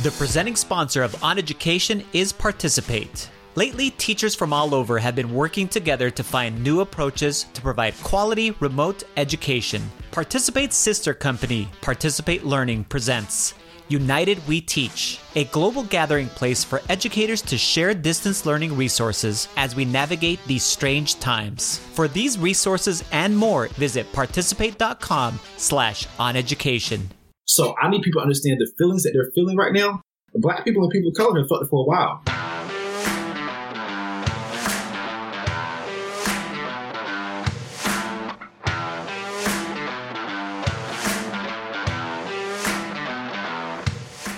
The presenting sponsor of On Education is Participate. Lately, teachers from all over have been working together to find new approaches to provide quality remote education. Participate's sister company, Participate Learning, presents United We Teach, a global gathering place for educators to share distance learning resources as we navigate these strange times. For these resources and more, visit participate.com slash oneducation. So I need people to understand the feelings that they're feeling right now. Black people and people of color have felt it for a while.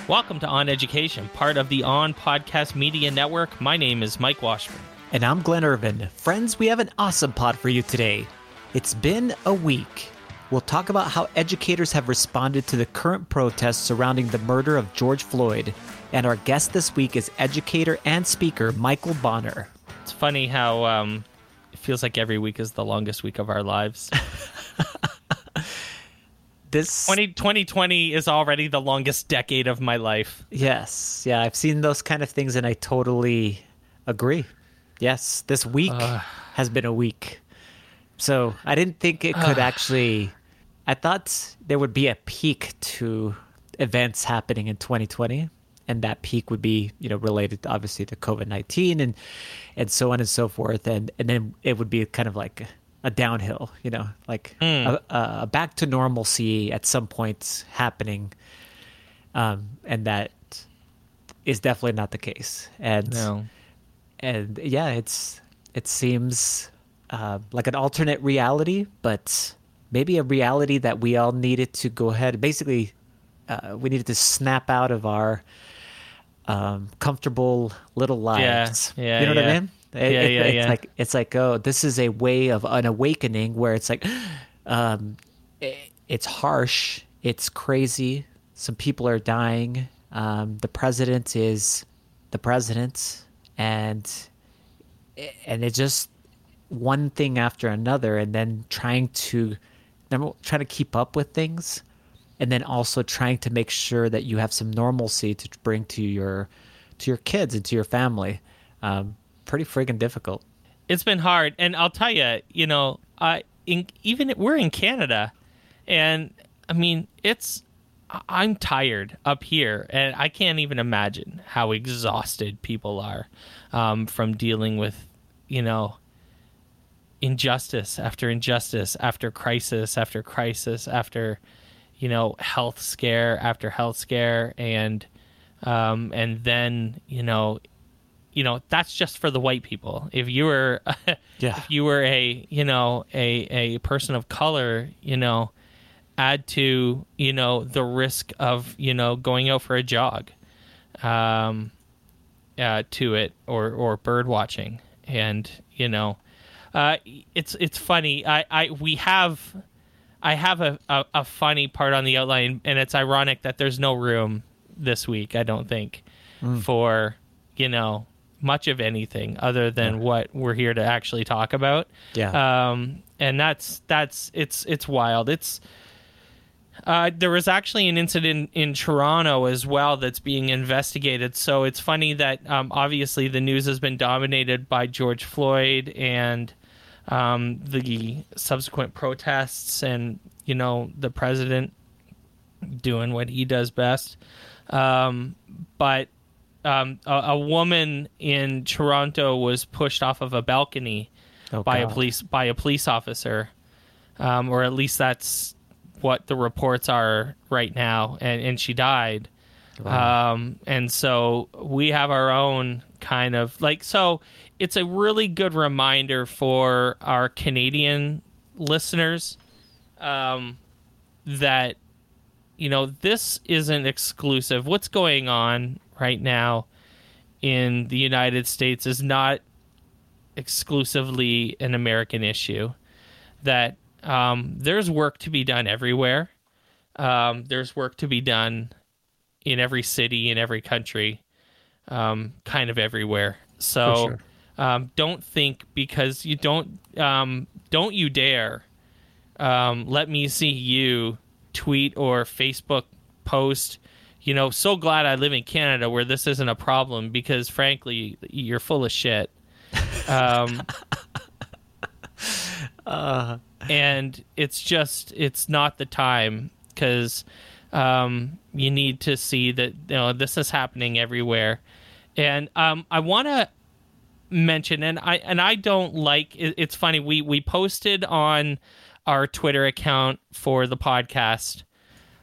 Welcome to On Education, part of the On Podcast Media Network. My name is Mike Washburn. And I'm Glenn Irvin. Friends, we have an awesome pod for you today. It's been a week. We'll talk about how educators have responded to the current protests surrounding the murder of George Floyd. And our guest this week is educator and speaker Michael Bonner. It's funny how um, it feels like every week is the longest week of our lives. This 20, 2020 is already the longest decade of my life. Yes. Yeah, I've seen those kind of things and I totally agree. Yes, this week has been a week. So I didn't think it could actually. I thought there would be a peak to events happening in 2020, and that peak would be, you know, related to, obviously to COVID 19 and and so on and so forth, and and then it would be kind of like a downhill, you know, like a, a back to normalcy at some point happening, um, and that is definitely not the case. And No. and yeah, it's it seems uh, like an alternate reality, but maybe a reality that we all needed to go ahead. Basically, uh, we needed to snap out of our um, comfortable little lives. yeah, yeah, you know what. I mean? It- Yeah, it- yeah, it's yeah. like it's like oh, this is a way of an awakening where it's like, um, i- it's harsh, it's crazy. Some people are dying. Um, the president is the president, and and it just one thing after another, and then trying to number trying to keep up with things, and then also trying to make sure that you have some normalcy to bring to your to your kids and to your family. Um, pretty friggin' difficult. It's been hard, and I'll tell you, you know, I in, even we're in Canada, and I mean, it's I'm tired up here, and I can't even imagine how exhausted people are um, from dealing with, you know, injustice after injustice after crisis after crisis after, you know, health scare after health scare, and um, and then you know you know that's just for the white people. If you were Yeah. if you were a you know a a person of color you know add to you know the risk of you know going out for a jog um uh to it or or bird watching. And you know uh it's it's funny. I i we have i have a a, a funny part on the outline and it's ironic that there's no room this week i don't think for you know much of anything other than what we're here to actually talk about. Yeah. um and that's that's it's it's wild. It's uh, there was actually an incident in Toronto as well that's being investigated. So it's funny that um, obviously the news has been dominated by George Floyd and um, the subsequent protests, and you know the president doing what he does best. Um, but um, a, a woman in Toronto was pushed off of a balcony Oh, by a police by a police officer, um, or at least that's what the reports are right now. And and she died. Um, and so we have our own kind of like so. It's a really good reminder for our Canadian listeners um, that you know this isn't exclusive. What's going on right now in the United States is not exclusively an American issue. That um, there's work to be done everywhere. Um, there's work to be done in every city, in every country, um, kind of everywhere. So. Um, don't think because you don't um, don't you dare um, let me see you tweet or Facebook post you know, so glad I live in Canada where this isn't a problem because, frankly, you're full of shit. Um, uh. And it's just, it's not the time because um, you need to see that you know this is happening everywhere. And um, I want to mention, and I and I don't like. It, it's funny we we posted on our Twitter account for the podcast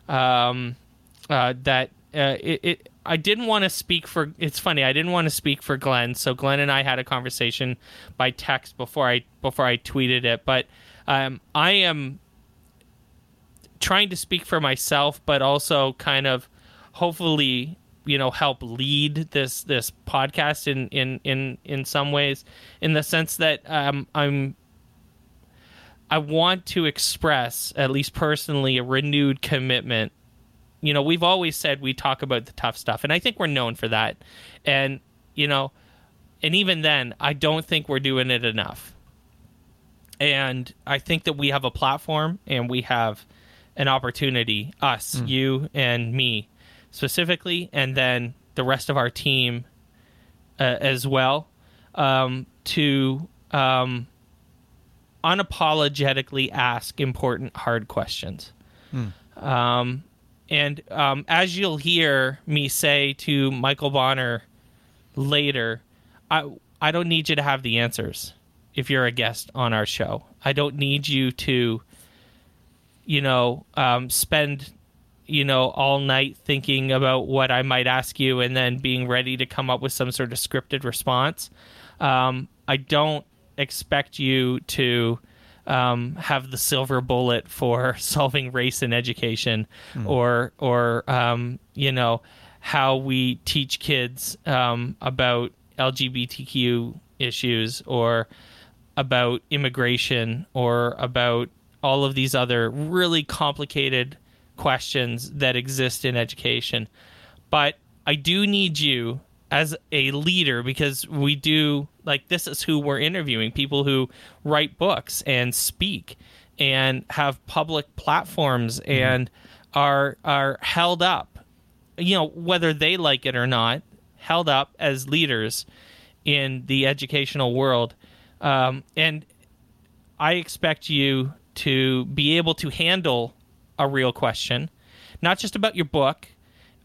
um, uh, that uh, it, it, I didn't want to speak for. It's funny. I didn't want to speak for Glenn. So Glenn and I had a conversation by text before I before I tweeted it. But um, I am trying to speak for myself, but also kind of hopefully you know help lead this this podcast in in in in some ways in the sense that um, I'm I want to express at least personally a renewed commitment. You know, we've always said we talk about the tough stuff and I think we're known for that. And you know, and even then I don't think we're doing it enough. And I think that we have a platform and we have an opportunity us, mm. you and me specifically, and then the rest of our team uh, as well, um, to um, unapologetically ask important, hard questions. Mm. Um, and um, as you'll hear me say to Michael Bonner later, I I don't need you to have the answers if you're a guest on our show. I don't need you to, you know, um, spend you know, all night thinking about what I might ask you and then being ready to come up with some sort of scripted response. Um, I don't expect you to um, have the silver bullet for solving race in education mm. or, or um, you know, how we teach kids um, about LGBTQ issues or about immigration or about all of these other really complicated questions that exist in education. But I do need you as a leader because we do like this is who we're interviewing people who write books and speak and have public platforms mm-hmm. and are are held up you know whether they like it or not held up as leaders in the educational world um, and i expect you to be able to handle a real question, not just about your book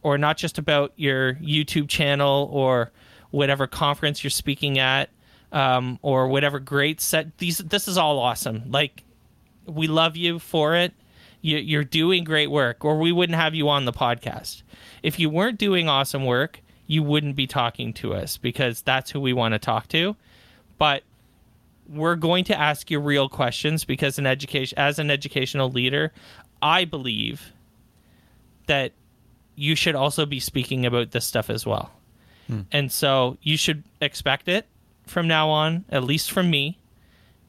or not just about your YouTube channel or whatever conference you're speaking at um, or whatever great set. These this is all awesome. Like we love you for it. You, you're doing great work, or we wouldn't have you on the podcast. If you weren't doing awesome work, you wouldn't be talking to us because that's who we want to talk to. But we're going to ask you real questions because an education as an educational leader I believe that you should also be speaking about this stuff as well. Hmm. And so you should expect it from now on, at least from me,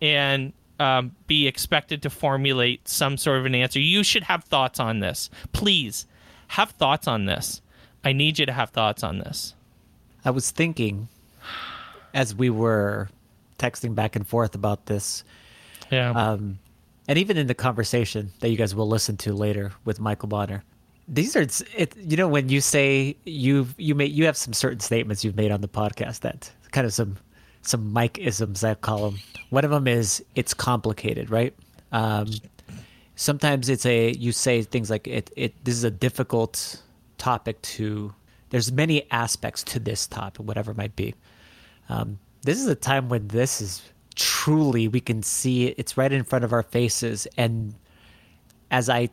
and um, be expected to formulate some sort of an answer. You should have thoughts on this. Please have thoughts on this. I need you to have thoughts on this. I was thinking as we were texting back and forth about this. Yeah. Um, and even in the conversation that you guys will listen to later with Michael Bonner, these are it. You know, when you say you've you made you have some certain statements you've made on the podcast that kind of some some Mike isms I call them. One of them is it's complicated, right? Um, sometimes it's a you say things like it it this is a difficult topic to. There's many aspects to this topic, whatever it might be. Um, this is a time when this is truly we can see it. It's right in front of our faces. And as I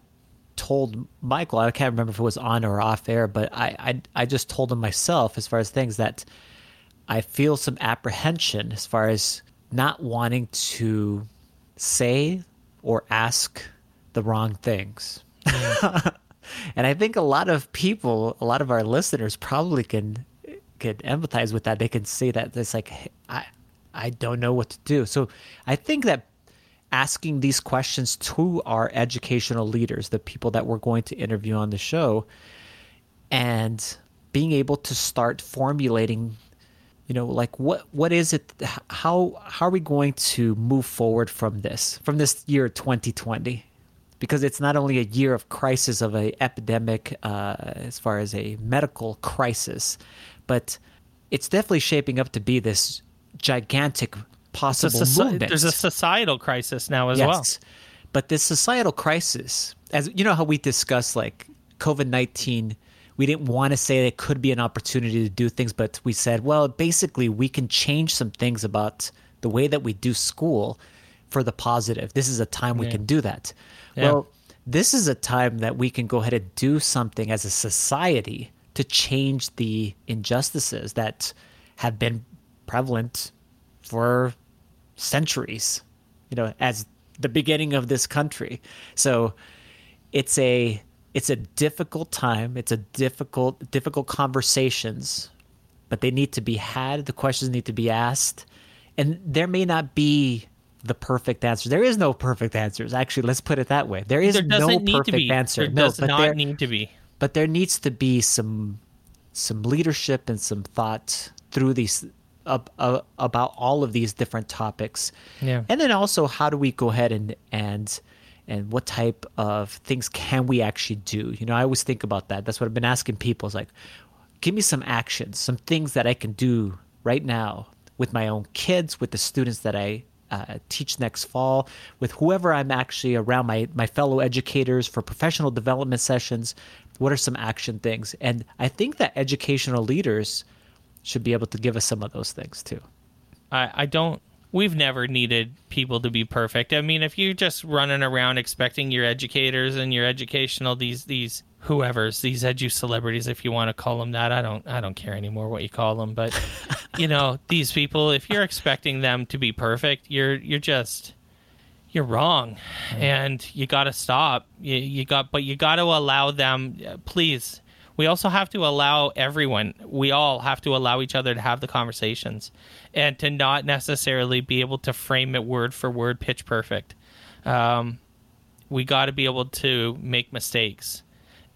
told Michael, I can't remember if it was on or off air, but I, I, I just told him myself as far as things that I feel some apprehension as far as not wanting to say or ask the wrong things. Mm. and I think a lot of people, a lot of our listeners probably can can empathize with that. They can say that it's like I I don't know what to do. So I think that asking these questions to our educational leaders, the people that we're going to interview on the show, and being able to start formulating you know like what what is it how how are we going to move forward from this from this year 2020 because it's not only a year of crisis of a epidemic uh, as far as a medical crisis, but it's definitely shaping up to be this gigantic possible It's a soci- movement. there's a societal crisis now as yes. well. But this societal crisis, as you know how we discussed like COVID 19, we didn't want to say it could be an opportunity to do things, but we said, well, basically, we can change some things about the way that we do school for the positive. This is a time we can do that. Yeah. Well, this is a time that we can go ahead and do something as a society to change the injustices that have been prevalent for centuries, you know, as the beginning of this country. So it's a it's a difficult time. It's a difficult difficult conversations, but they need to be had. The questions need to be asked, and there may not be the perfect answer. There is no perfect answers. Actually, let's put it that way. There is There no perfect answer. There no, does but not there, need to be. But there needs to be some some leadership and some thought through these uh, about all of these different topics. Yeah. and then also how do we go ahead and and and what type of things can we actually do? You know i always think about that. That's what i've been asking people is like give me some actions some things that i can do right now with my own kids with the students that i uh, teach next fall with whoever i'm actually around my my fellow educators for professional development sessions what are some action things and i think that educational leaders should be able to give us some of those things too I, I don't. We've never needed people to be perfect. I mean, if you're just running around expecting your educators and your educational these these whoever's these edu celebrities, if you want to call them that, I don't I don't care anymore what you call them. But you know, these people, if you're expecting them to be perfect, you're you're just you're wrong, and you got to stop. You, you got, but you got to allow them. Please, we also have to allow everyone. We all have to allow each other to have the conversations, and to not necessarily be able to frame it word for word, pitch perfect. Um, we got to be able to make mistakes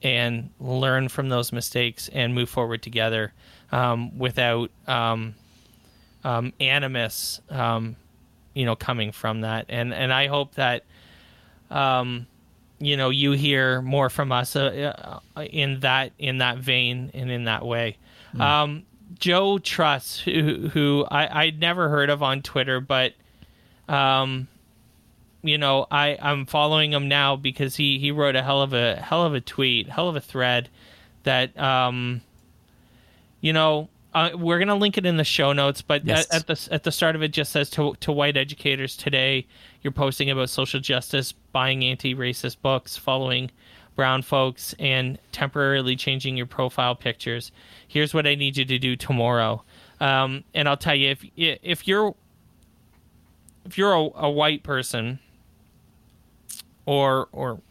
and learn from those mistakes and move forward together um, without um, um, animus, um, you know, coming from that. And and I hope that, um, you know, you hear more from us uh, uh, in that in that vein and in that way. Um, Joe Truss, who who I I'd never heard of on Twitter, but um, you know, I I'm following him now because he he wrote a hell of a hell of a tweet, hell of a thread that um, you know. Uh, we're gonna link it in the show notes, but Yes. at, at the at the start of it just says to to white educators today, you're posting about social justice, buying anti-racist books, following brown folks, and temporarily changing your profile pictures. Here's what I need you to do tomorrow, um, and I'll tell you if if you're if you're a, a white person or or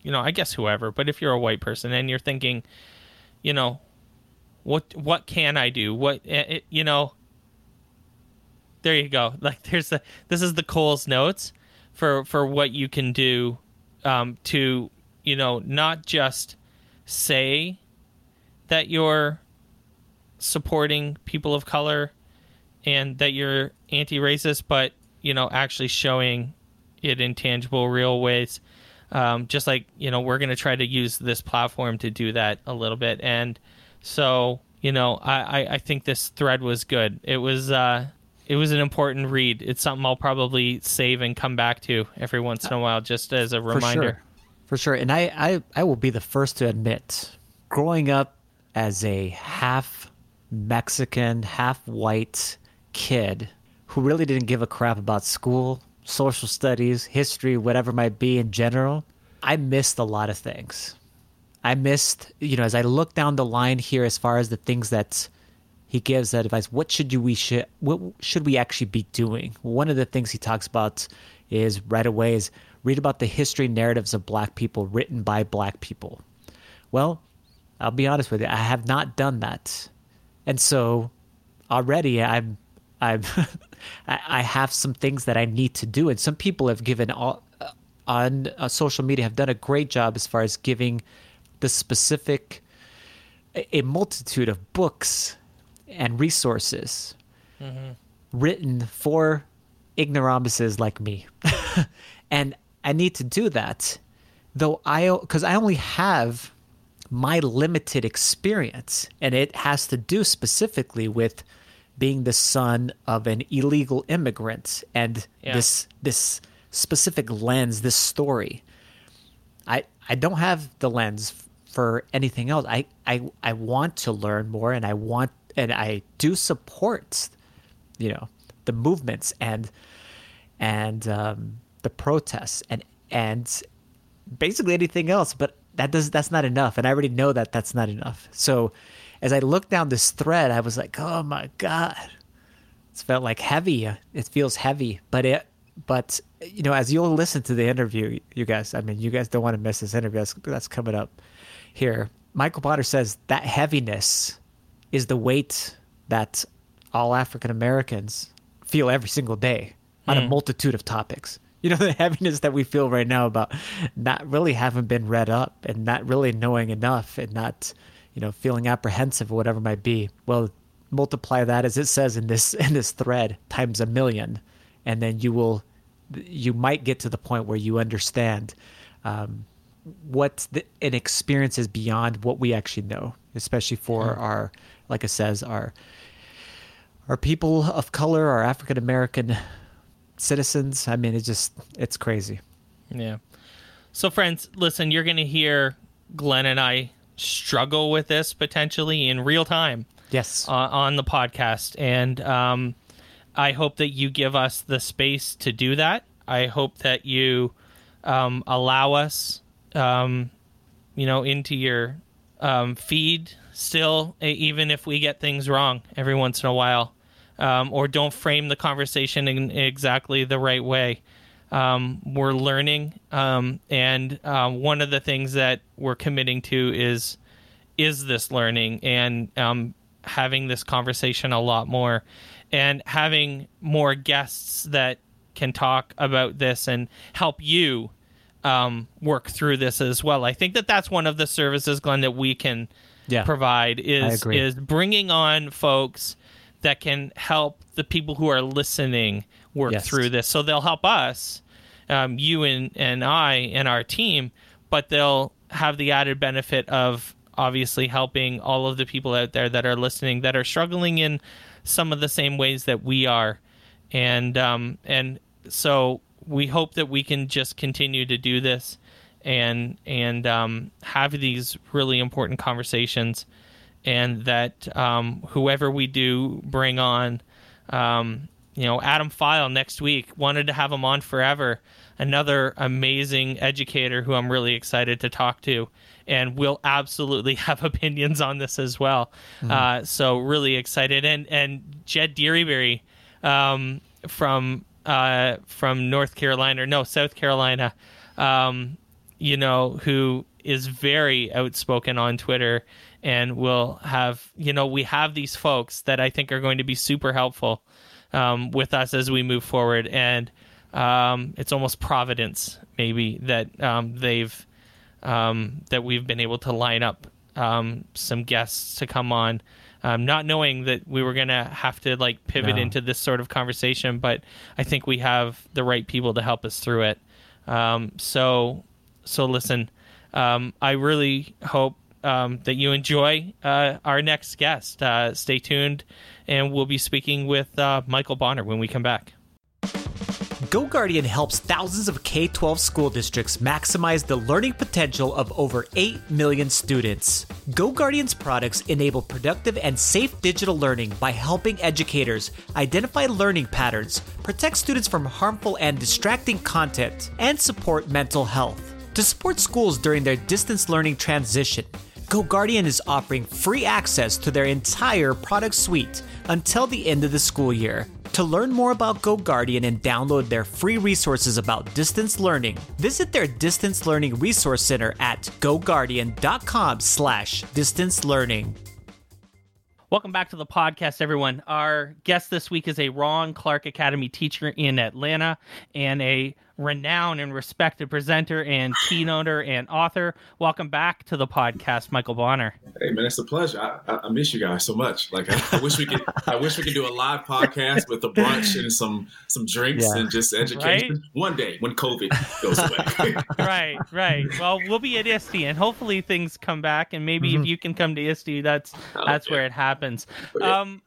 you know i guess whoever but if you're a white person and you're thinking you know what what can i do? What eh, eh, you know there you go. Like there's the this is the Coles Notes for for what you can do um to you know not just say that you're supporting people of color and that you're anti-racist, but you know, actually showing it in tangible, real ways. Um, just like you know, we're going to try to use this platform to do that a little bit, and so you know, I, I, I think this thread was good. It was uh, it was an important read. It's something I'll probably save and come back to every once in a while, just as a reminder. For sure. For sure. And I, I, I will be the first to admit, growing up as a half Mexican, half white kid who really didn't give a crap about school, social studies, history, whatever might be in general, I missed a lot of things. I missed, you know, as I look down the line here as far as the things that he gives that advice, what should you we should what should we actually be doing? One of the things he talks about is right away is read about the history narratives of black people written by black people. Well, I'll be honest with you, I have not done that. And so already I'm I'm I I have some things that I need to do and some people have given all uh, on uh, social media have done a great job as far as giving the specific a a multitude of books and resources written for ignoramuses like me. and I need to do that. though I because I only have my limited experience, and it has to do specifically with being the son of an illegal immigrant and Yeah. this this specific lens, this story. I I don't have the lens for anything else. I I I want to learn more, and I want and I do support, you know, the movements and and um, the protests and and basically anything else. But that does that's not enough, and I already know that that's not enough. So as I looked down this thread, I was like, oh my god, it's felt like heavy. It feels heavy, but it but you know as you'll listen to the interview, you guys, I mean, you guys don't want to miss this interview. That's, that's coming up here. Michael Potter says that heaviness is the weight that all African Americans feel every single day on a hmm. multitude of topics. You know, the heaviness that we feel right now about not really having been read up and not really knowing enough and not, you know, feeling apprehensive or whatever might be. Well, multiply that as it says in this in this thread times a million, and then you will you might get to the point where you understand um, what the, an experience is beyond what we actually know, especially for our, like it says, our our people of color, our African American citizens. I mean, it's just it's crazy. Yeah. So, friends, listen, you're going to hear Glenn and I struggle with this potentially in real time Yes. uh, on the podcast. And um, I hope that you give us the space to do that. I hope that you um, allow us, um, you know, into your um, feed still, even if we get things wrong every once in a while, um, or don't frame the conversation in exactly the right way. Um, we're learning, um, and um, one of the things that we're committing to is is this learning and um, having this conversation a lot more, and having more guests that can talk about this and help you um, work through this as well. I think that that's one of the services, Glenn, that we can Yeah. provide is is bringing on folks that can help the people who are listening work Yes. through this. So they'll help us, um, you and and I and our team, but they'll have the added benefit of obviously helping all of the people out there that are listening that are struggling in some of the same ways that we are, and um, and so we hope that we can just continue to do this and and um, have these really important conversations and that um, whoever we do bring on um, you know adam file next week. Wanted to have him on forever. Another amazing educator who i'm really excited to talk to and will absolutely have opinions on this as well. Uh, so really excited. And and jed Dearybury um, from uh, from north carolina no south carolina um, you know, who is very outspoken on Twitter and will have, you know, we have these folks that I think are going to be super helpful um, with us as we move forward. And um, it's almost providence, maybe, that um, they've, um, that we've been able to line up um, some guests to come on. Um, not knowing that we were going to have to like pivot No. into this sort of conversation, but I think we have the right people to help us through it. Um, so, so listen, um, I really hope um, that you enjoy uh, our next guest. Uh, stay tuned, and we'll be speaking with uh, Michael Bonner when we come back. GoGuardian helps thousands of K 12 school districts maximize the learning potential of over 8 million students. GoGuardian's products enable productive and safe digital learning by helping educators identify learning patterns, protect students from harmful and distracting content, and support mental health. To support schools during their distance learning transition, GoGuardian is offering free access to their entire product suite until the end of the school year. To learn more about GoGuardian and download their free resources about distance learning, visit their distance learning resource center at goguardian.com slash distance learning. Welcome back to the podcast, everyone. Our guest this week is a Ron Clark Academy teacher in Atlanta and a renowned and respected presenter and keynoter and author. Welcome back to the podcast, Michael Bonner. Hey man, it's a pleasure. I, I, I miss you guys so much. Like I, I, wish we could. I wish we could do a live podcast with a brunch and some some drinks yeah. and just education right? one day when COVID goes away. right, right. Well, we'll be at ISTE and hopefully things come back and maybe mm-hmm. if you can come to ISTE, that's oh, that's where it happens. Yeah. Um,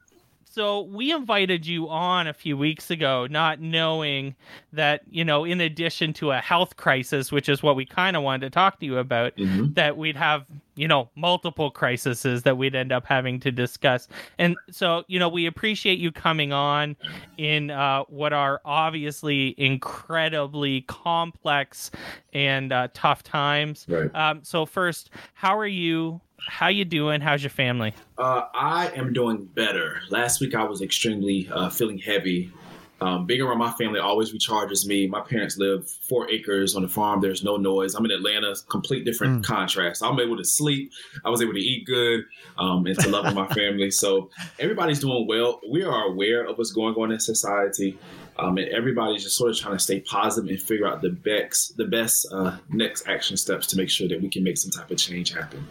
so we invited you on a few weeks ago, not knowing that, you know, in addition to a health crisis, which is what we kind of wanted to talk to you about, mm-hmm. that we'd have, you know, multiple crises that we'd end up having to discuss. And so, you know, we appreciate you coming on in uh, what are obviously incredibly complex and uh, tough times. Right. Um, so first, how are you? How you doing? How's your family? Uh, I am doing better. Last week I was extremely uh, feeling heavy. Um, being around my family always recharges me. My parents live four acres on a farm. There's no noise. I'm in Atlanta, complete different mm. contrast. I'm able to sleep. I was able to eat good um, and to love my family. So everybody's doing well. We are aware of what's going on in society. Um, and everybody's just sort of trying to stay positive and figure out the best, the best uh, next action steps to make sure that we can make some type of change happen.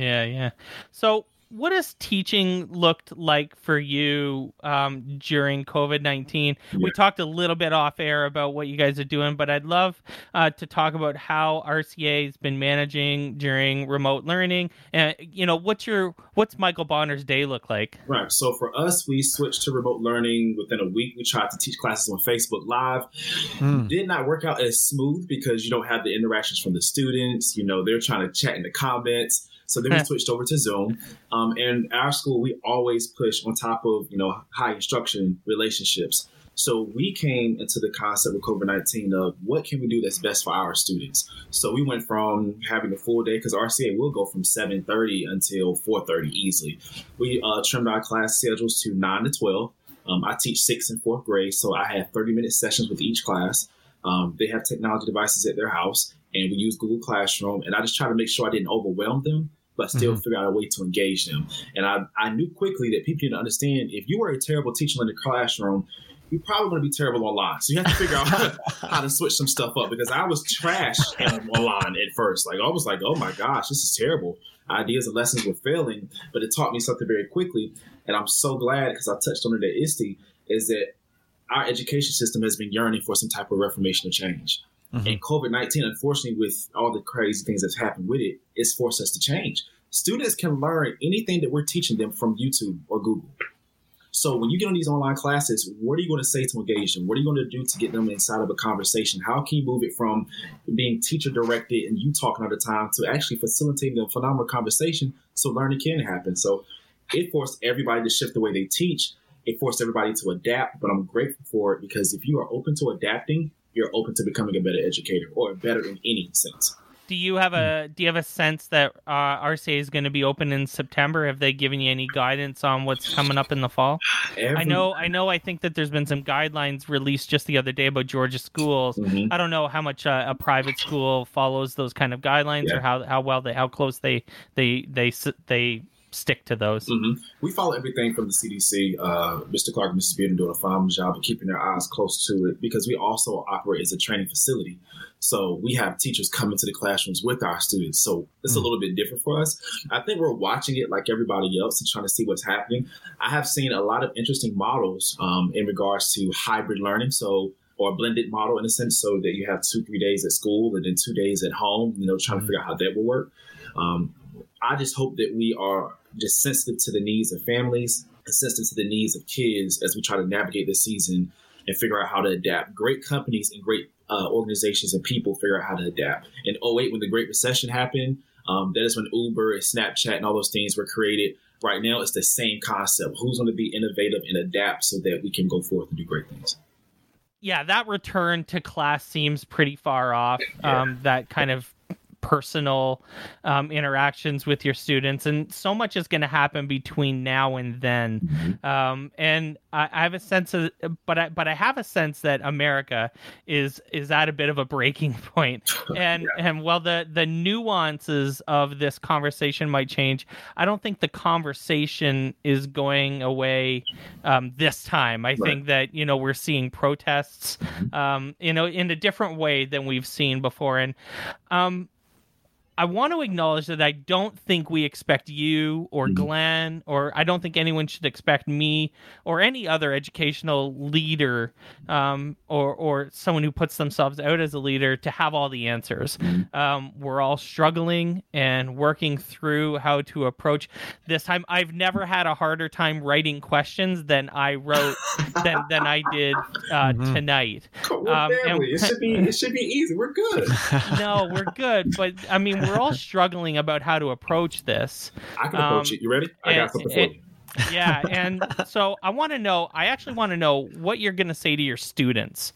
Yeah, yeah. So, what has teaching looked like for you um, during COVID 19? Yeah. We talked a little bit off air about what you guys are doing, but I'd love uh, to talk about how RCA has been managing during remote learning. And, you know, what's your, what's Michael Bonner's day look like? Right. So for us, we switched to remote learning within a week. We tried to teach classes on Facebook Live. Mm. Did not work out as smooth because you don't have the interactions from the students. You know, they're trying to chat in the comments so then we switched over to Zoom. Um, and our school, we always push on top of, you know, high instruction relationships. So we came into the concept of COVID 19 of what can we do that's best for our students. So we went from having a full day because RCA will go from 7:30 until 4:30 easily. We uh, trimmed our class schedules to 9 to 12. Um, I teach sixth and fourth grade, so I had 30 minute sessions with each class. Um, they have technology devices at their house, and we use Google Classroom. And I just try to make sure I didn't overwhelm them but still mm-hmm. figure out a way to engage them. And I, I knew quickly that people didn't understand if you are a terrible teacher in the classroom, you're probably going to be terrible online. So you have to figure out how to switch some stuff up because I was trash online at first. Like I was like, oh my gosh, this is terrible. Ideas and lessons were failing, but it taught me something very quickly. And I'm so glad because I touched on it at ISTE is that our education system has been yearning for some type of reformation or change. Mm-hmm. And COVID 19, unfortunately, with all the crazy things that's happened with it, it's forced us to change. Students can learn anything that we're teaching them from YouTube or Google. So when you get on these online classes, what are you going to say to engage them? What are you going to do to get them inside of a conversation? How can you move it from being teacher directed and you talking all the time to actually facilitating a phenomenal conversation so learning can happen? So it forced everybody to shift the way they teach. It forced everybody to adapt, but I'm grateful for it because if you are open to adapting, you're open to becoming a better educator or better in any sense. Do you have a do you have a sense that uh, RCA is going to be open in September? Have they given you any guidance on what's coming up in the fall? Every... I know, I know. I think that there's been some guidelines released just the other day about Georgia schools. Mm-hmm. I don't know how much uh, a private school follows those kind of guidelines yeah. or how how well they how close they they they they stick to those. Mm-hmm. We follow everything from the CDC. Uh, Mr. Clark and Mrs. Bearden doing a phenomenal job of keeping their eyes close to it because we also operate as a training facility. So we have teachers come into the classrooms with our students. So it's mm-hmm. a little bit different for us. I think we're watching it like everybody else and trying to see what's happening. I have seen a lot of interesting models um, in regards to hybrid learning. So or a blended model in a sense, so that you have two, three days at school and then two days at home, you know, trying mm-hmm. to figure out how that will work. Um, I just hope that we are just sensitive to the needs of families and sensitive to the needs of kids as we try to navigate this season and figure out how to adapt. Great companies and great uh, organizations and people figure out how to adapt. In 08, when the Great Recession happened, um, that is when Uber and Snapchat and all those things were created. Right now, it's the same concept. Who's going to be innovative and adapt so that we can go forth and do great things? Yeah, that return to class seems pretty far off. Yeah. Um, that kind of personal um, interactions with your students, and so much is going to happen between now and then. Mm-hmm. Um, and I, I, have a sense of, but I but I have a sense that America is is at a bit of a breaking point, and yeah. and while the the nuances of this conversation might change, I don't think the conversation is going away um, this time. I right. think that you know we're seeing protests, mm-hmm. um, you know, in a different way than we've seen before, and um, I want to acknowledge that I don't think we expect you or mm-hmm. Glenn, or I don't think anyone should expect me or any other educational leader um, or, or someone who puts themselves out as a leader to have all the answers. Mm-hmm. Um, we're all struggling and working through how to approach this time. I've never had a harder time writing questions than I wrote than, than I did uh, mm-hmm. tonight. Um, and, it should be it should be easy. We're good. no, we're good, but I mean we're all struggling about how to approach this. I can approach um, it. You ready? I got something for you. yeah, and so I want to know. I actually want to know what you're going to say to your students.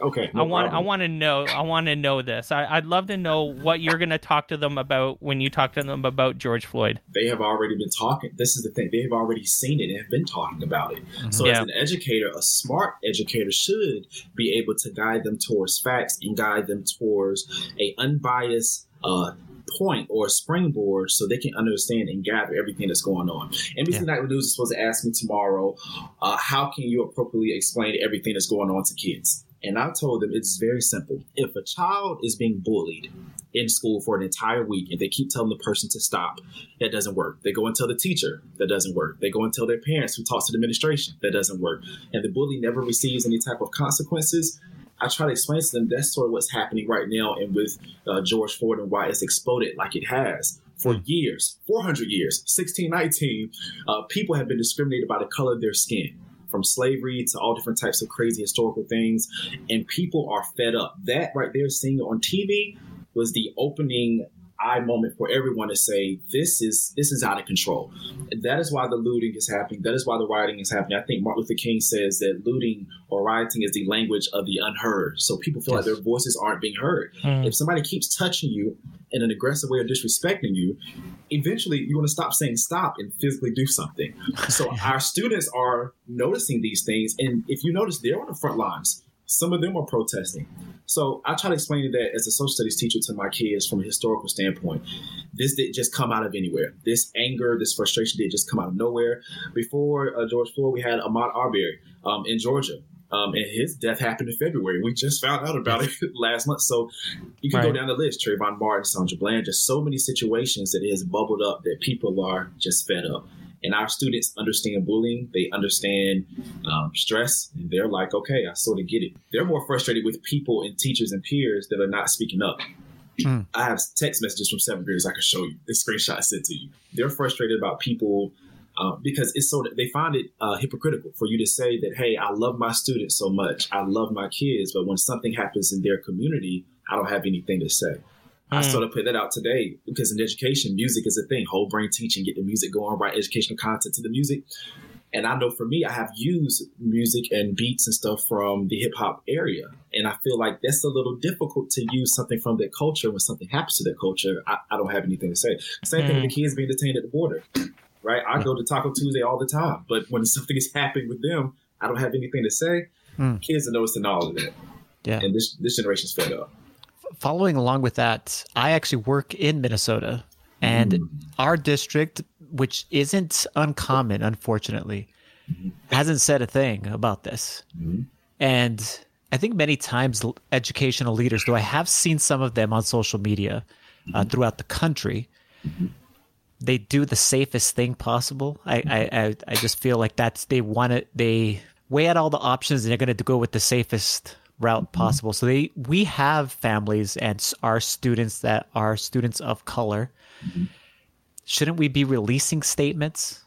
Okay. No I want. problem. I want to know. I want to know this. I, would love to know what you're going to talk to them about when you talk to them about George Floyd. They have already been talking. This is the thing. They have already seen it and have been talking about it. Mm-hmm. So, yeah. as an educator, a smart educator should be able to guide them towards facts and guide them towards a unbiased uh, point or a springboard so they can understand and gather everything that's going on. NBC yeah. Nightly News is supposed to ask me tomorrow, uh, how can you appropriately explain everything that's going on to kids? And I told them it's very simple. If a child is being bullied in school for an entire week and they keep telling the person to stop, that doesn't work. They go and tell the teacher, that doesn't work. They go and tell their parents who talks to the administration, that doesn't work. And the bully never receives any type of consequences, I try to explain to them that's sort of what's happening right now and with uh, George Floyd and why it's exploded like it has. For hmm. years, 400 years, 1619, uh, people have been discriminated by the color of their skin from slavery to all different types of crazy historical things. And people are fed up. That right there, seeing it on TV, was the opening eye moment for everyone to say this is this is out of control. That is why the looting is happening. That is why the rioting is happening. I think Martin Luther King says that looting or rioting is the language of the unheard. So people feel yes. like their voices aren't being heard. Mm. If somebody keeps touching you in an aggressive way or disrespecting you, eventually you want to stop saying stop and physically do something. So our students are noticing these things, and if you notice, they're on the front lines. Some of them are protesting. So I try to explain that as a social studies teacher to my kids from a historical standpoint. This didn't just come out of anywhere. This anger, this frustration didn't just come out of nowhere. Before uh, George Floyd, we had Ahmaud Arbery um, in Georgia. Um, and his death happened in February. We just found out about it last month. So you can right. go down the list. Trayvon Martin, Sandra Bland, just so many situations that it has bubbled up that people are just fed up. And our students understand bullying, they understand um, stress, and they're like, okay, I sort of get it. They're more frustrated with people and teachers and peers that are not speaking up. Mm. I have text messages from seventh graders I can show you. The screenshot I sent to you. They're frustrated about people uh, because it's so they find it uh, hypocritical for you to say that, hey, I love my students so much, I love my kids, but when something happens in their community, I don't have anything to say. I sort of put that out today because in education, music is a thing. Whole brain teaching, get the music going, write educational content to the music. And I know for me, I have used music and beats and stuff from the hip hop area. And I feel like that's a little difficult to use something from that culture when something happens to that culture. I, I don't have anything to say. Same mm. thing with the kids being detained at the border, right? I go to Taco Tuesday all the time, but when something is happening with them, I don't have anything to say. Mm. Kids are noticing all of that. Yeah. And this, this generation's fed up following along with that, I actually work in Minnesota, and mm. our district, which isn't uncommon, unfortunately, mm. hasn't said a thing about this. Mm. And I think many times educational leaders, though I have seen some of them on social media uh, mm-hmm. throughout the country, mm-hmm. they do the safest thing possible. I, I, I just feel like that's they want to they weigh out all the options and they're going to go with the safest route mm-hmm. possible. So they we have families and our students that are students of color. Mm-hmm. Shouldn't we be releasing statements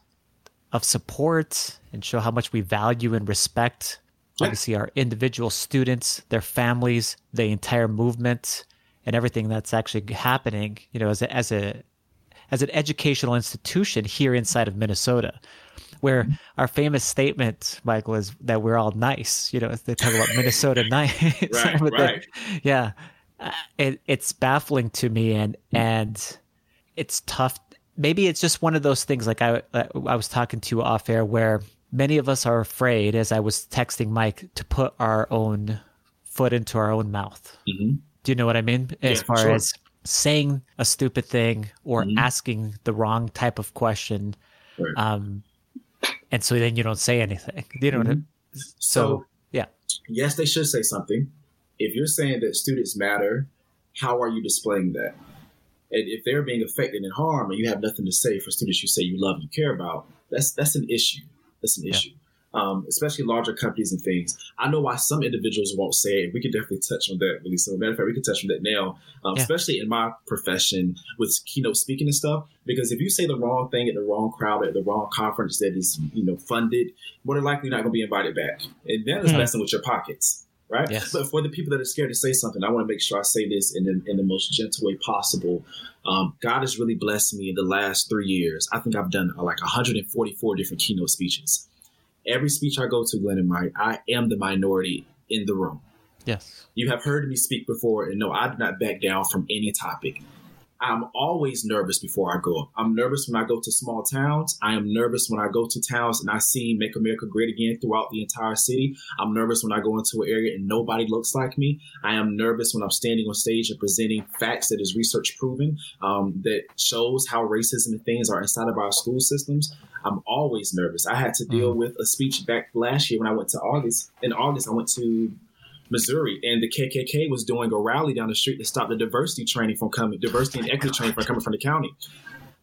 of support and show how much we value and respect obviously our individual students, their families, the entire movement and everything that's actually happening, you know, as a as a as an educational institution here inside of Minnesota where our famous statement, Michael, is that we're all nice. You know, they talk about Minnesota nice. right, right. The, yeah. it, it's baffling to me, and and it's tough. Maybe it's just one of those things. Like I I was talking to you off air, where many of us are afraid, as I was texting Mike, to put our own foot into our own mouth. Mm-hmm. Do you know what I mean? As yeah, far sure. as saying a stupid thing or mm-hmm. asking the wrong type of question. Right. Um, and so then you don't say anything. You know mm-hmm. what I mean? So, so, yeah. Yes, they should say something. If you're saying that students matter, how are you displaying that? And if they're being affected and harmed and you have nothing to say for students you say you love and you care about, that's that's an issue. That's an yeah. issue um, especially larger companies and things. I know why some individuals won't say it. We could definitely touch on that, really. So, matter of fact, we could touch on that now, um, yeah. especially in my profession with keynote speaking and stuff. Because if you say the wrong thing at the wrong crowd at the wrong conference that is, you know, funded, more than likely not going to be invited back, and that is mm-hmm. messing with your pockets. Right. Yes. But for the people that are scared to say something, I want to make sure I say this in the, in the most gentle way possible. Um, God has really blessed me in the last three years. I think I've done uh, like 144 different keynote speeches every speech I go to, Glenn and Mike, I am the minority in the room. Yes. You have heard me speak before, and no, I do not back down from any topic. I'm always nervous before I go. I'm nervous when I go to small towns. I am nervous when I go to towns and I see Make America Great Again throughout the entire city. I'm nervous when I go into an area and nobody looks like me. I am nervous when I'm standing on stage and presenting facts that is research proven um, that shows how racism and things are inside of our school systems. I'm always nervous. I had to deal mm-hmm. with a speech back last year when I went to August. In August, I went to Missouri, and the KKK was doing a rally down the street to stop the diversity training from coming, diversity and equity training from coming from the county.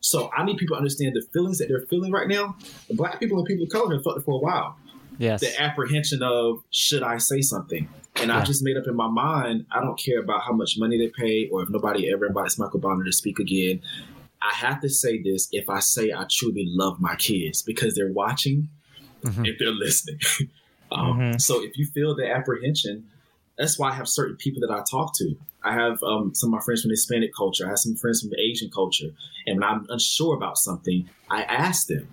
So I need people to understand the feelings that they're feeling right now. The black people and people of color have felt it for a while. Yes. The apprehension of should I say something? And yeah. I just made up in my mind, I don't care about how much money they pay or if nobody ever invites Michael Bonner to speak again. I have to say this if I say I truly love my kids because they're watching mm-hmm. and they're listening. um, mm-hmm. So if you feel the apprehension, that's why I have certain people that I talk to. I have um, some of my friends from Hispanic culture. I have some friends from Asian culture. And when I'm unsure about something, I ask them.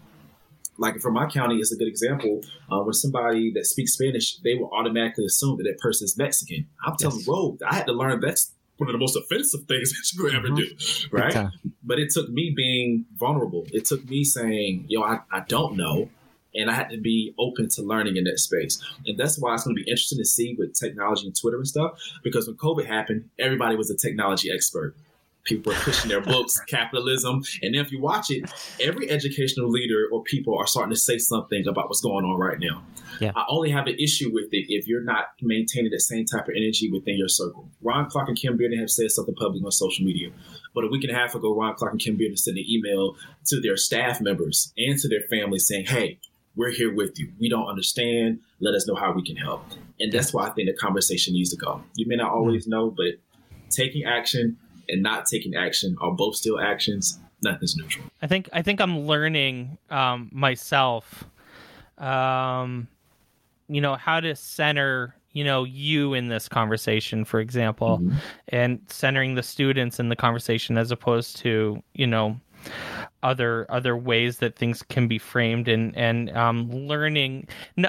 Like for my county, is a good example. Uh, when somebody that speaks Spanish, they will automatically assume that that person is Mexican. I'm telling yes. you, I had to learn that's one of the most offensive things that you could ever mm-hmm. do, right? Okay. But it took me being vulnerable. It took me saying, "Yo, I, I don't know," and I had to be open to learning in that space. And that's why it's going to be interesting to see with technology and Twitter and stuff. Because when COVID happened, everybody was a technology expert. People are pushing their books, capitalism. And then if you watch it, every educational leader or people are starting to say something about what's going on right now. Yeah. I only have an issue with it if you're not maintaining the same type of energy within your circle. Ron Clark and Kim Bearden have said something public on social media. But a week and a half ago, Ron Clark and Kim Bearden sent an email to their staff members and to their families saying, hey, we're here with you. We don't understand. Let us know how we can help. And that's why I think the conversation needs to go. You may not hmm. always know, but taking action and not taking action are both still actions. Nothing's neutral. I think I think I'm learning um, myself, um, you know, how to center you know you in this conversation for example mm-hmm. and centering the students in the conversation as opposed to you know other other ways that things can be framed and and um, learning. No,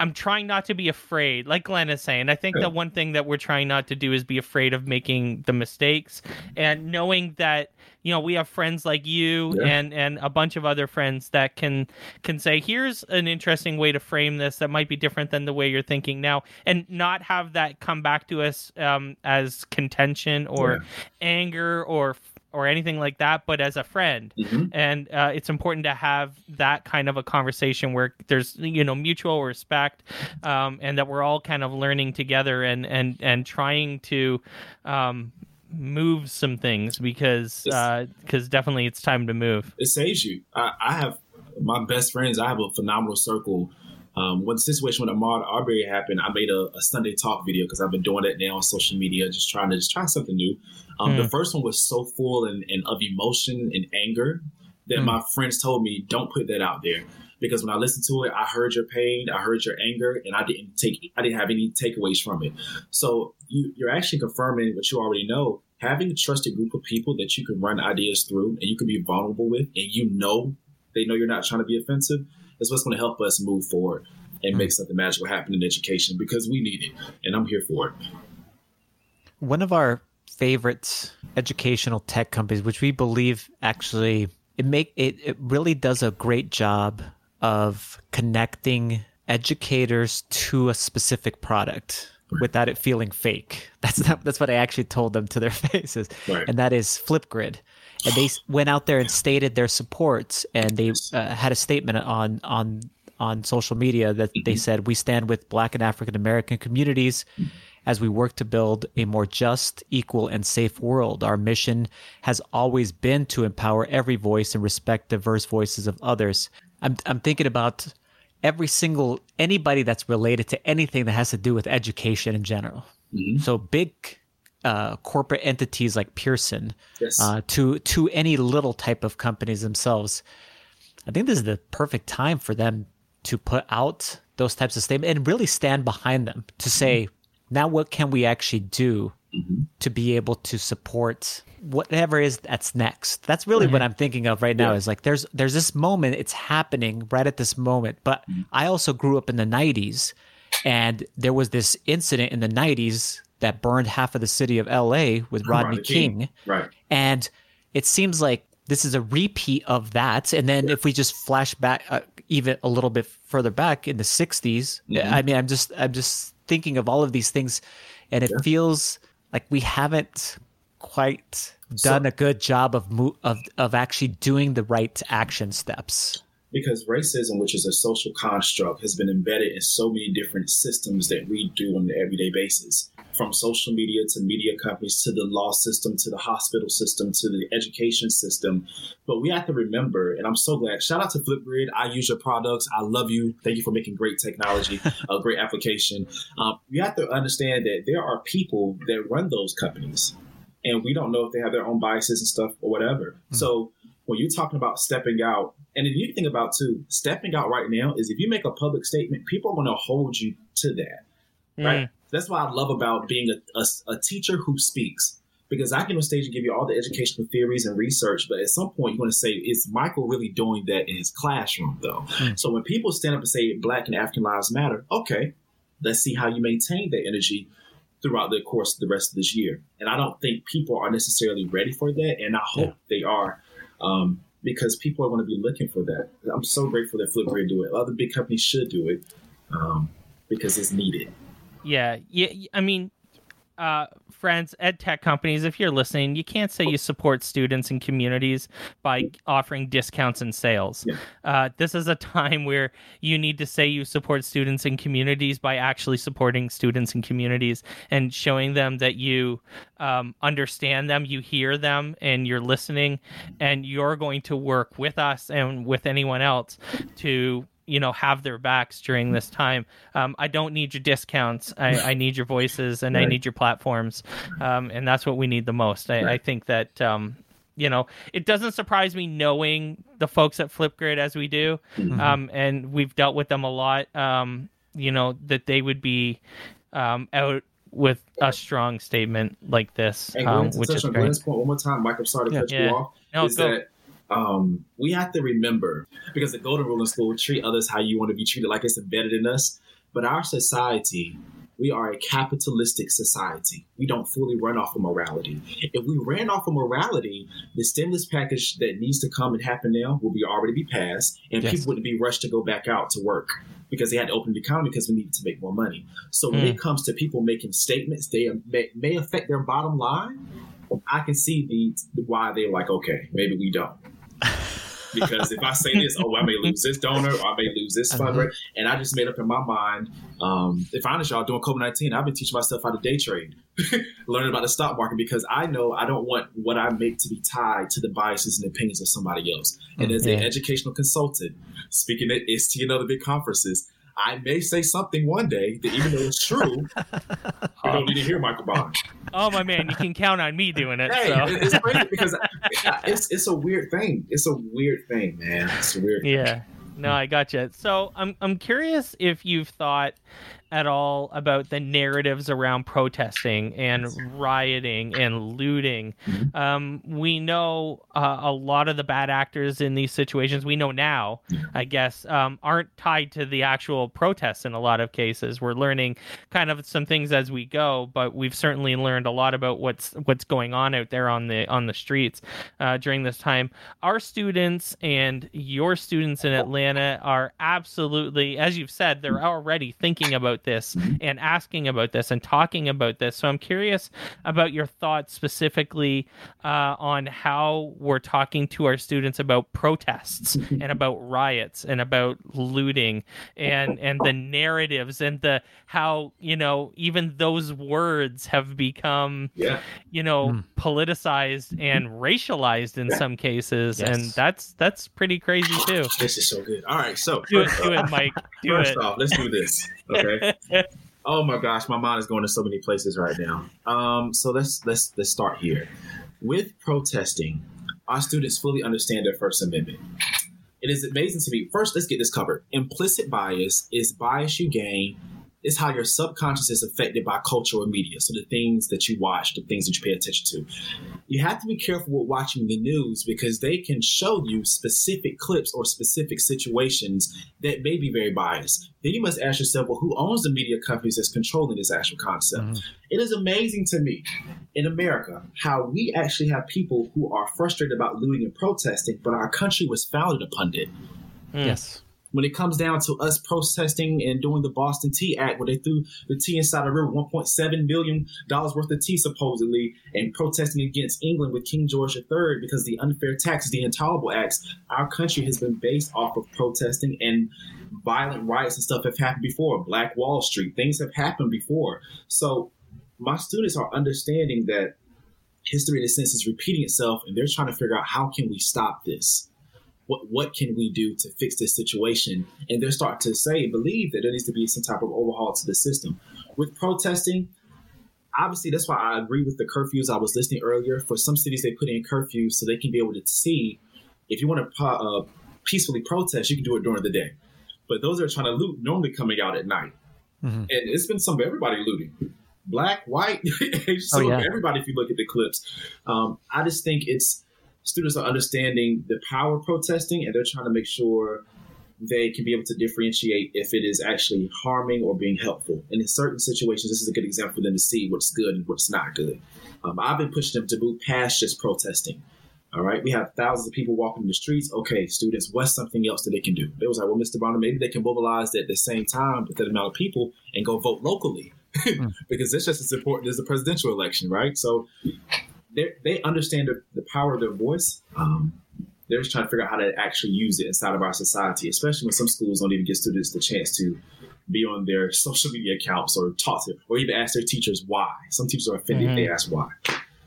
I'm trying not to be afraid, like Glenn is saying. I think the one thing that we're trying not to do is be afraid of making the mistakes and knowing that you know we have friends like you yeah. and and a bunch of other friends that can can say here's an interesting way to frame this that might be different than the way you're thinking now and not have that come back to us um, as contention or yeah. anger or or anything like that, but as a friend. Mm-hmm. And uh, it's important to have that kind of a conversation where there's you know mutual respect, um, and that we're all kind of learning together and and and trying to. Um, move some things because because uh, definitely it's time to move. It saves you. I, I have my best friends. I have a phenomenal circle um, when the situation with Ahmaud Arbery happened, I made a, a Sunday talk video because I've been doing it now on social media, just trying to just try something new. Um, mm. The first one was so full and, and of emotion and anger that mm. my friends told me, "Don't put that out there." Because when I listened to it, I heard your pain, I heard your anger, and I didn't take, I didn't have any takeaways from it. So you, you're actually confirming what you already know. Having a trusted group of people that you can run ideas through and you can be vulnerable with, and you know they know you're not trying to be offensive is what's going to help us move forward and make mm. something magical happen in education because we need it, and I'm here for it. one of our favorite educational tech companies, which we believe actually it make it, it really does a great job of connecting educators to a specific product without it feeling fake. That's not, that's what I actually told them to their faces, Right. and that is Flipgrid. And they went out there and stated their support, and they uh, had a statement on on on social media that they mm-hmm. said we stand with Black and African American communities mm-hmm. as we work to build a more just, equal, and safe world. Our mission has always been to empower every voice and respect diverse voices of others. I'm I'm thinking about every single anybody that's related to anything that has to do with education in general. Mm-hmm. So big uh, corporate entities like Pearson, Yes. uh, to to any little type of companies themselves. I think this is the perfect time for them to put out those types of statements and really stand behind them to say, now what can we actually do to be able to support whatever is that's next. That's really what I'm thinking of right now. Yeah. Is like there's there's this moment, it's happening right at this moment. But I also grew up in the '90s, and there was this incident in the '90s that burned half of the city of LA with Rodney Rodney King. King. Right. And it seems like this is a repeat of that. And then if we just flash back uh, even a little bit further back in the 60s, I mean, I'm just I'm just thinking of all of these things, and it feels like we haven't quite done a good job of mo- of of actually doing the right action steps. Because racism, which is a social construct, has been embedded in so many different systems that we do on an everyday basis. From social media to media companies to the law system to the hospital system to the education system. But we have to remember, and I'm so glad, shout out to Flipgrid. I use your products. I love you. Thank you for making great technology, a great application. Um, you have to understand that there are people that run those companies, and we don't know if they have their own biases and stuff or whatever. So when you're talking about stepping out, and if you think about too, stepping out right now is if you make a public statement, people are going to hold you to that, right? Mm. That's what I love about being a, a, a teacher who speaks. Because I can on stage and give you all the educational theories and research, but at some point you're going to say, is Michael really doing that in his classroom, though? Mm. So when people stand up and say Black and African lives matter, okay, let's see how you maintain that energy throughout the course of the rest of this year. And I don't think people are necessarily ready for that, and I hope they are, um, because people are going to be looking for that. I'm so grateful that Flipgrid do it. Other big companies should do it um, because it's needed. Yeah, yeah. I mean, uh, friends, ed tech companies, if you're listening, you can't say you support students and communities by offering discounts and sales. Yeah. Uh, this is a time where you need to say you support students and communities by actually supporting students and communities and showing them that you um, understand them, you hear them, and you're listening, and you're going to work with us and with anyone else to you know have their backs during this time um, i don't need your discounts i, I need your voices and i need your platforms um, and that's what we need the most i, I think that um, you know it doesn't surprise me knowing the folks at flipgrid as we do Mhm. um, and we've dealt with them a lot um, you know that they would be um, out with a strong statement like this um, which is great point one more time, Mike, I'm sorry to Yeah. cut Yeah. you off. No, is go. that um, we have to remember because the golden rule in school treat others how you want to be treated, like it's embedded in us. But our society, we are a capitalistic society. We don't fully run off of morality. If we ran off of morality, the stimulus package that needs to come and happen now will be already be passed, and Yes. people wouldn't be rushed to go back out to work because they had to open the economy because we needed to make more money. So when Mm. it comes to people making statements, they may, may affect their bottom line. I can see the why they're like, okay, maybe we don't. Because if I say this, oh, I may lose this donor, or I may lose this Uh-huh. fundraiser, and I just made up in my mind. Um, if I honest, y'all doing COVID nineteen, I've been teaching myself how to day trade, learning about the stock market because I know I don't want what I make to be tied to the biases and opinions of somebody else. And as an educational consultant, speaking at ISTE and other big conferences, I may say something one day that even though it's true, you don't need to hear Michael Bonner. oh my man you can count on me doing it Hey, so. it's crazy because it's it's a weird thing. It's a weird thing, man. It's a weird. yeah no i got gotcha so i'm i'm curious if you've thought at all about the narratives around protesting and rioting and looting. Mm-hmm. Um, we know uh, a lot of the bad actors in these situations. We know now, I guess, um, aren't tied to the actual protests in a lot of cases. We're learning kind of some things as we go, but we've certainly learned a lot about what's what's going on out there on the on the streets uh, during this time. Our students and your students in Atlanta are absolutely, as you've said, they're already thinking about this mm-hmm. and asking about this and talking about this. So I'm curious about your thoughts specifically uh, on how we're talking to our students about protests and about riots and about looting and and the narratives and the how you know even those words have become yeah. you know mm. politicized and racialized in some cases yes. and that's that's pretty crazy too this is so good all right so do it do it mike do first it off let's do this okay. Oh my gosh my mind is going to so many places right now. Um so let's let's let's start here. With protesting our students fully understand their first amendment. It is amazing to me. First let's get this covered. Implicit bias is bias you gain is how your subconscious is affected by culture or media. So the things that you watch, the things that you pay attention to. You have to be careful with watching the news because they can show you specific clips or specific situations that may be very biased. Then you must ask yourself, well, who owns the media companies that's controlling this actual concept? Mm-hmm. It is amazing to me in America how we actually have people who are frustrated about looting and protesting, but our country was founded upon it. Mm. Yes when it comes down to us protesting and doing the Boston Tea Act, where they threw the tea inside the river, $1.7 billion worth of tea, supposedly, and protesting against England with King George III because the unfair taxes, the intolerable acts, our country has been based off of protesting and violent riots and stuff have happened before. Black Wall Street, things have happened before. So my students are understanding that history in a sense is repeating itself and they're trying to figure out how can we stop this what what can we do to fix this situation? And they're starting to say, believe that there needs to be some type of overhaul to the system. With protesting, obviously that's why I agree with the curfews I was listening earlier. For some cities, they put in curfews so they can be able to see if you want to uh, peacefully protest, you can do it during the day. But those that are trying to loot normally coming out at night, mm-hmm. and it's been some everybody looting, black, white, so oh, yeah. everybody. If you look at the clips, um, I just think it's students are understanding the power of protesting and they're trying to make sure they can be able to differentiate if it is actually harming or being helpful. And in certain situations, this is a good example for them to see what's good and what's not good. Um, I've been pushing them to move past just protesting. All right, we have thousands of people walking in the streets. Okay, students, what's something else that they can do? They was like, well, Mr. Bonner, maybe they can mobilize at the same time with that amount of people and go vote locally mm. because it's just as important as the presidential election, right? So they understand the, the, power of their voice. Um, they're just trying to figure out how to actually use it inside of our society, especially when some schools don't even give students the chance to be on their social media accounts or talk to, or even ask their teachers why. Some teachers are offended mm-hmm. if they ask why.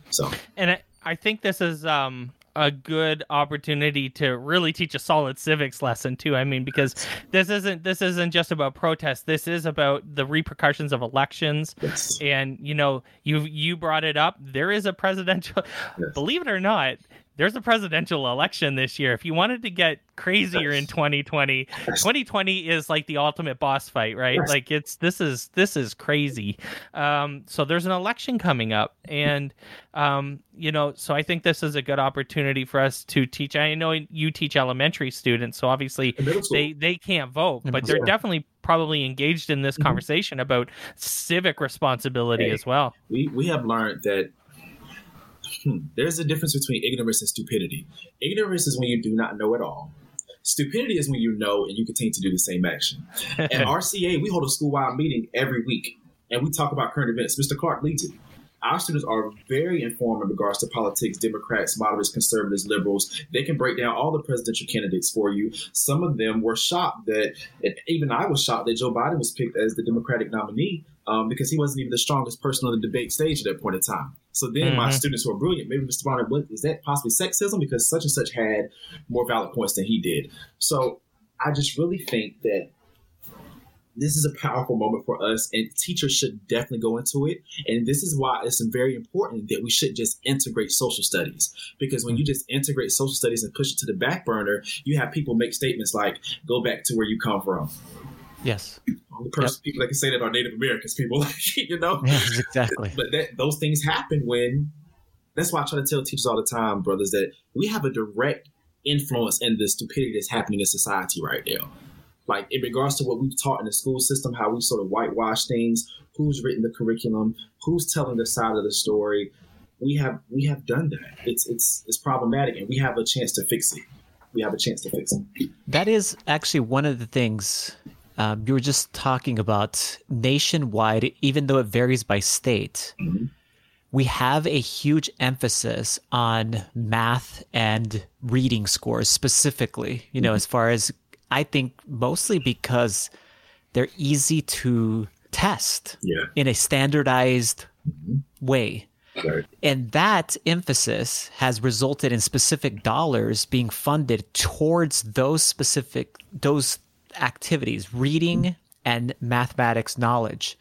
So, and I, I think this is um, a good opportunity to really teach a solid civics lesson too. I mean, because this isn't this isn't just about protest. This is about the repercussions of elections. Yes. And you know, you you brought it up. There is a presidential. Yes. Believe it or not, there's a presidential election this year. If you wanted to get crazier in 2020, 2020 is like the ultimate boss fight, right? Like it's this is this is crazy. Um, so there's an election coming up, and um, you know, so I think this is a good opportunity for us to teach. I know you teach elementary students, so obviously they they can't vote, but they're definitely probably engaged in this mm-hmm. conversation about civic responsibility hey, as well. We we have learned that hmm, there's a difference between ignorance and stupidity. Ignorance is when you do not know at all. Stupidity is when you know and you continue to do the same action. At RCA, we hold a school-wide meeting every week and we talk about current events. Mr. Clark leads it. Our students are very informed in regards to politics, Democrats, moderates, conservatives, liberals. They can break down all the presidential candidates for you. Some of them were shocked that, even I was shocked that Joe Biden was picked as the Democratic nominee um, because he wasn't even the strongest person on the debate stage at that point in time. So then mm-hmm. my students who are brilliant, maybe Mr. Bonner, is that possibly sexism? Because such and such had more valid points than he did. So I just really think that this is a powerful moment for us and teachers should definitely go into it and this is why it's very important that we should just integrate social studies because when you just integrate social studies and push it to the back burner you have people make statements like go back to where you come from yes only person yep. people that can say that are Native Americans people, you know. Yeah, exactly. but that, those things happen when. That's why I try to tell teachers all the time, brothers, that we have a direct influence in the stupidity that's happening in society right now. Like in regards to what we've taught in the school system, how we sort of whitewash things, who's written the curriculum, who's telling the side of the story. We have we have done that. It's it's it's problematic, and we have a chance to fix it. We have a chance to fix it. That is actually one of the things um, you were just talking about nationwide, even though it varies by state. Mm-hmm. We have a huge emphasis on math and reading scores specifically, you know, mm-hmm. as far as I think mostly because they're easy to test yeah. in a standardized mm-hmm. way. Right. And that emphasis has resulted in specific dollars being funded towards those specific those activities, reading and mathematics knowledge.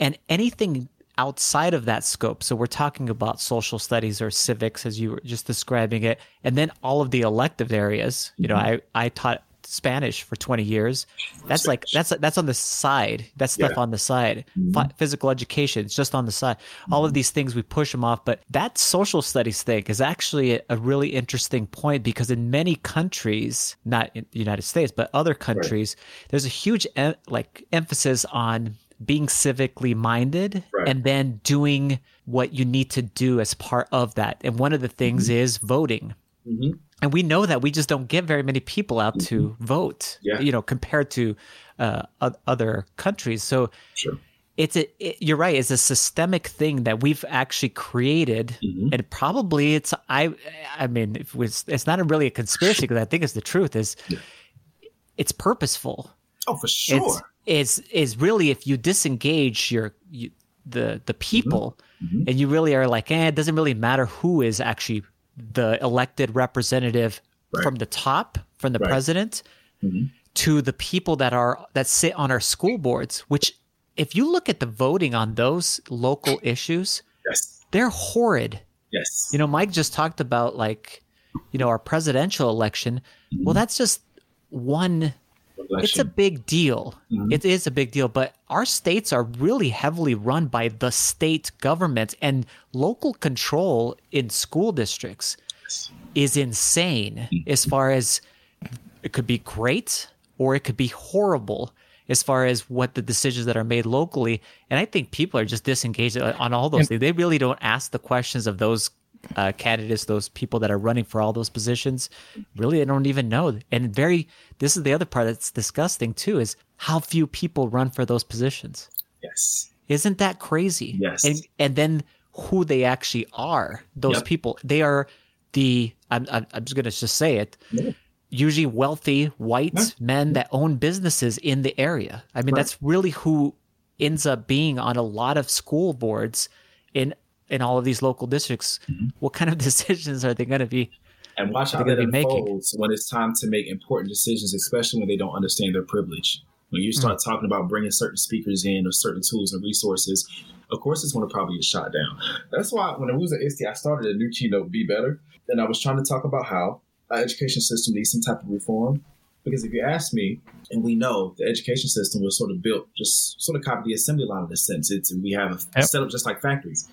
And anything outside of that scope. So we're talking about social studies or civics as you were just describing it, and then all of the elective areas. You know, mm-hmm. I I taught Spanish for 20 years. That's like that's that's on the side. That's stuff yeah. on the side. Mm-hmm. Physical education, it's just on the side. Mm-hmm. All of these things we push them off, but that social studies thing is actually a, a really interesting point because in many countries, not in the United States, but other countries, right. there's a huge em- like emphasis on being civically minded right. and then doing what you need to do as part of that. And one of the things mm-hmm. is voting. Mm-hmm and we know that we just don't get very many people out to mm-hmm. vote yeah. you know compared to uh, other countries so sure. it's a it, you're right it's a systemic thing that we've actually created mm-hmm. and probably it's i i mean it was, it's not a really a conspiracy because i think it's the truth is yeah. it's purposeful oh for sure it's, is is really if you disengage your you, the the people mm-hmm. and you really are like eh, it doesn't really matter who is actually the elected representative right. from the top, from the right. president, mm-hmm. to the people that are that sit on our school boards. Which, if you look at the voting on those local issues, yes. they're horrid. Yes, you know, Mike just talked about like, you know, our presidential election. Mm-hmm. Well, that's just one Election. It's a big deal. Mm-hmm. It is a big deal, but our states are really heavily run by the state government and local control in school districts is insane mm-hmm. as far as it could be great or it could be horrible as far as what the decisions that are made locally. And I think people are just disengaged on all those things. They really don't ask the questions of those uh, candidates, those people that are running for all those positions, really, they don't even know. And very, this is the other part that's disgusting too, is how few people run for those positions. Yes. Isn't that crazy? Yes. And and then who they actually are, those yep. people, they are the. I'm I'm, I'm just gonna just say it. Yeah. Usually wealthy white yeah. men that own businesses in the area. I mean, right. that's really who ends up being on a lot of school boards in in all of these local districts, mm-hmm. what kind of decisions are they going to be? And watch how that unfolds when it's time to make important decisions, especially when they don't understand their privilege. When you start mm-hmm. talking about bringing certain speakers in or certain tools and resources, of course, it's going to probably get shot down. That's why when I was at ISTE, I started a new keynote, Be Better. And I was trying to talk about how our education system needs some type of reform. Because if you ask me, and we know the education system was sort of built just sort of copy the assembly line in a sense. It's we have a yep. setup just like factories.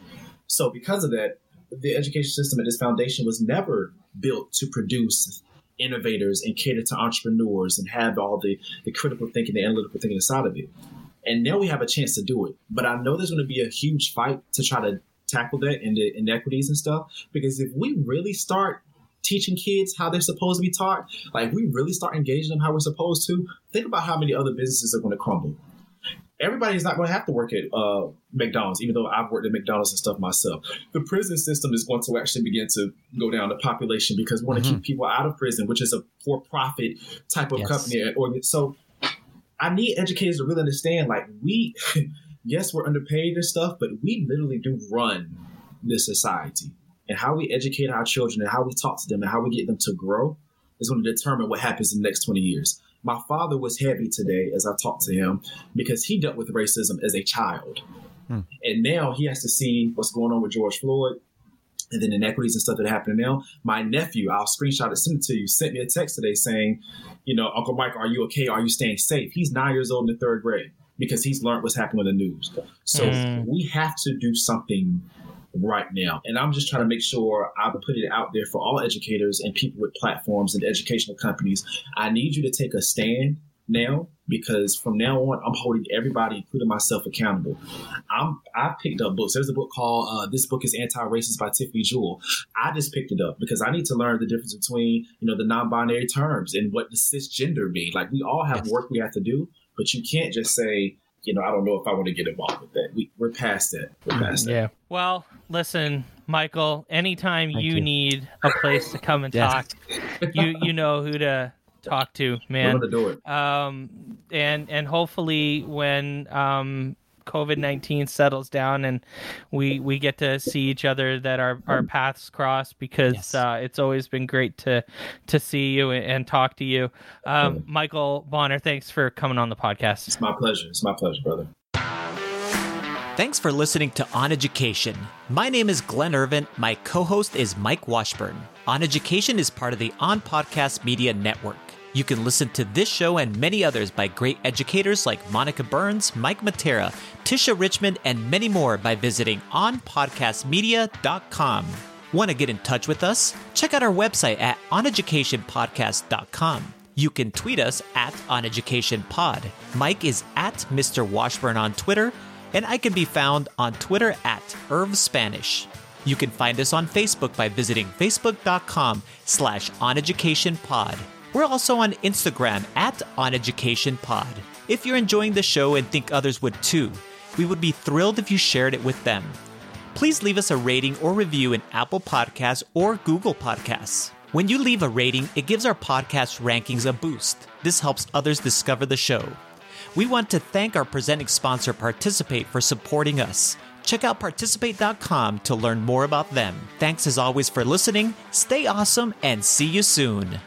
So because of that, the education system at its foundation was never built to produce innovators and cater to entrepreneurs and have all the, the critical thinking, the analytical thinking inside of it. And now we have a chance to do it. But I know there's going to be a huge fight to try to tackle that and the inequities and stuff. Because if we really start teaching kids how they're supposed to be taught, like we really start engaging them how we're supposed to, think about how many other businesses are going to crumble everybody's not going to have to work at uh, McDonald's, even though I've worked at McDonald's and stuff myself. The prison system is going to actually begin to go down the population because we want to mm-hmm. keep people out of prison, which is a for-profit type of yes. company. Or so, I need educators to really understand. Like we, yes, we're underpaid and stuff, but we literally do run this society. And how we educate our children and how we talk to them and how we get them to grow is going to determine what happens in the next 20 years. My father was heavy today as I talked to him because he dealt with racism as a child. Hmm. And now he has to see what's going on with George Floyd and then inequities and stuff that are happening now. My nephew, I'll screenshot it, send it to you, sent me a text today saying, you know, Uncle Mike, are you okay? Are you staying safe? He's nine years old in the third grade. because he's learned what's happening in the news. So mm. we have to do something right now. And I'm just trying to make sure I put it out there for all educators and people with platforms and educational companies. I need you to take a stand now because from now on I'm holding everybody, including myself, accountable. I'm I picked up books. There's a book called uh, "This Book Is Anti-Racist" by Tiffany Jewell. I just picked it up because I need to learn the difference between you know the non-binary terms and what the cisgender mean. Like we all have work we have to do, but you can't just say you know, I don't know if I want to get involved with that. We, we're past that. We're past that. yeah. Well, listen, Michael. Anytime you, you, need a place to come and talk, you you know who to talk to, man. to do it. Um, and and hopefully when um COVID nineteen settles down and we we get to see each other, that our, our paths cross because yes. uh, it's always been great to to see you and, talk to you. Um, Michael Bonner, thanks for coming on the podcast. It's my pleasure. It's my pleasure, brother. Thanks for listening to On Education. My name is Glenn Irvin. My co host is Mike Washburn. On Education is part of the On Podcast Media Network. You can listen to this show and many others by great educators like Monica Burns, Mike Matera, Tisha Richmond, and many more by visiting onpodcastmedia.com. Want to get in touch with us? Check out our website at oneducationpodcast.com. You can tweet us at oneducationpod. Mike is at Mr. Washburn on Twitter, and I can be found on Twitter at Irv Spanish. You can find us on Facebook by visiting facebook.com slash oneducationpod. We're also on Instagram at OnEducationPod. If you're enjoying the show and think others would too, we would be thrilled if you shared it with them. Please leave us a rating or review in Apple Podcasts or Google Podcasts. When you leave a rating, it gives our podcast rankings a boost. This helps others discover the show. We want to thank our presenting sponsor Participate for supporting us. Check out participate.com to learn more about them. Thanks as always for listening, stay awesome, and see you soon.